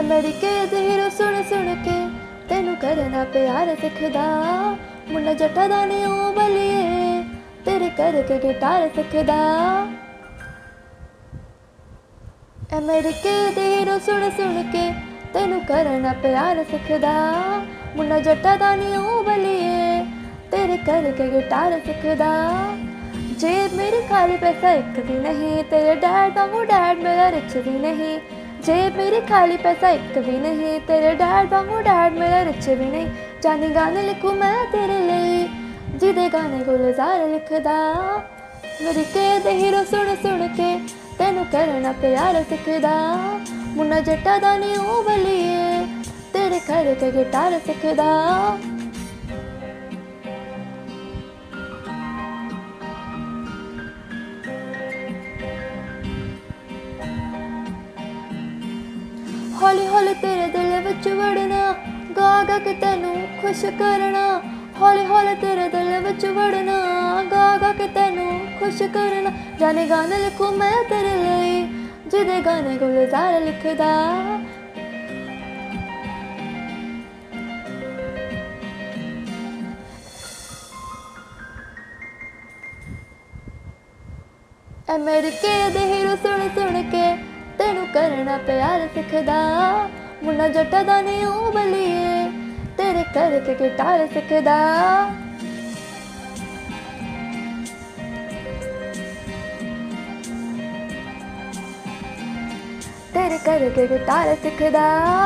ਅਮਰੀਕੇ ਦੇ ਹੀਰੋ ਸੁਣ ਸੁਣ ਕੇ ਤੈਨੂੰ ਕਰਨਾ ਪਿਆਰ ਸਿੱਖਦਾ। ਮੁੰਡਾ ਜੱਟਾ ਦਾ ਨੇ ਉਹ ਬਲੀਏ, ਤੇਰੇ ਕਰਕੇ ਗਿਟਾਰ ਸਿੱਖਦਾ। ਅਮਰੀਕੇ ਦੇ ਹੀਰੋ ਸੁਣ ਸੁਣ ਕੇ ਤੈਨੂੰ ਕਰਨਾ ਪਿਆਰ ਸਿੱਖਦਾ। ਮੁੰਡਾ ਜੱਟਾ ਦਾ ਨੀ ਉਹ ਬਲੀਏ, ਤੇਰੇ ਕਰਕੇ ਗਿਟਾਰ ਸਿੱਖਦਾ। ਜੇ ਮੇਰੇ ਖਾਲੀ ਪੈਸਾ ਇੱਕ ਵੀ ਨਹੀਂ, ਤੇਰੇ ਡੈਡ ਵਾਂਗੂ ਡੈਡ ਮੇਰਾ ਰਿਚ ਵੀ ਨਹੀਂ ਜੇ ਮੇਰੇ ਖਾਲੀ ਪੈਸਾ ਇੱਕ ਵੀ ਨਹੀਂ, ਤੇਰੇ ਡੈਡ ਵਾਂਗੂ ਡੈਡ ਮੇਰਾ ਰਿਚ ਵੀ ਨਹੀਂ। ਜਾਨੀ ਗਾਣੇ ਲਿਖੂ ਮੈਂ ਤੇਰੇ ਲਈ, ਜਿਹਦੇ ਗਾਣੇ ਗੁਲਜ਼ਾਰ ਲਿਖਦਾ। ਮੇਰੀ ਕੇ ਦੇ ਹੀਰੋ ਸੁਣ ਸੁਣ ਕੇ ਤੈਨੂੰ ਕਰਨਾ ਪਿਆਰ ਸਿੱਖਦਾ। ਮੁੰਨਾ ਜੱਟਾ ਦਾ ਨੀ ਉਹ ਬਲੀਏ, ਤੇਰੇ ਘਰ ਤੇ ਗਿਟਾਰ ਸਿੱਖਦਾ। ਹੌਲੀ ਹੌਲੀ ਤੇਰੇ ਦਿਲ ਵਿੱਚ ਵੜਨਾ, ਗਾ ਗਾ ਕੇ ਤੈਨੂੰ ਖੁਸ਼ ਕਰਨਾ। ਹੌਲੀ ਹੌਲੀ ਤੇਰੇ ਦਿਲ ਵਿੱਚ ਵੜਨਾ, ਗਾ ਗਾ ਕੇ ਤੈਨੂੰ ਖੁਸ਼ ਕਰਨਾ। ਜਾਨੇ ਗਾਣੇ ਲਿਖੂ ਮੈਂ ਤੇਰੇ ਲਈ, ਜਿਹਦੇ ਗਾਣੇ ਗੁਲਜ਼ਾਰ ਲਿਖਦਾ। ਅਮਰੀਕੇ ਦੇ ਹੀਰੋ ਸੁਣ ਸੁਣ ਕੇ ਤੈਨੂੰ ਕਰਨਾ ਪਿਆਰ ਸਿੱਖਦਾ। ਮੁੰਨਾ ਜੱਟਾ ਦਾ ਨੀ ਉਹ ਬਲੀਏ, ਤੇਰੇ ਕਰਕੇ ਗਿਟਾਰ ਸਿੱਖਦਾ। ਤੇਰੇ ਕਰਕੇ ਗਿਟਾਰ ਸਿੱਖਦਾ।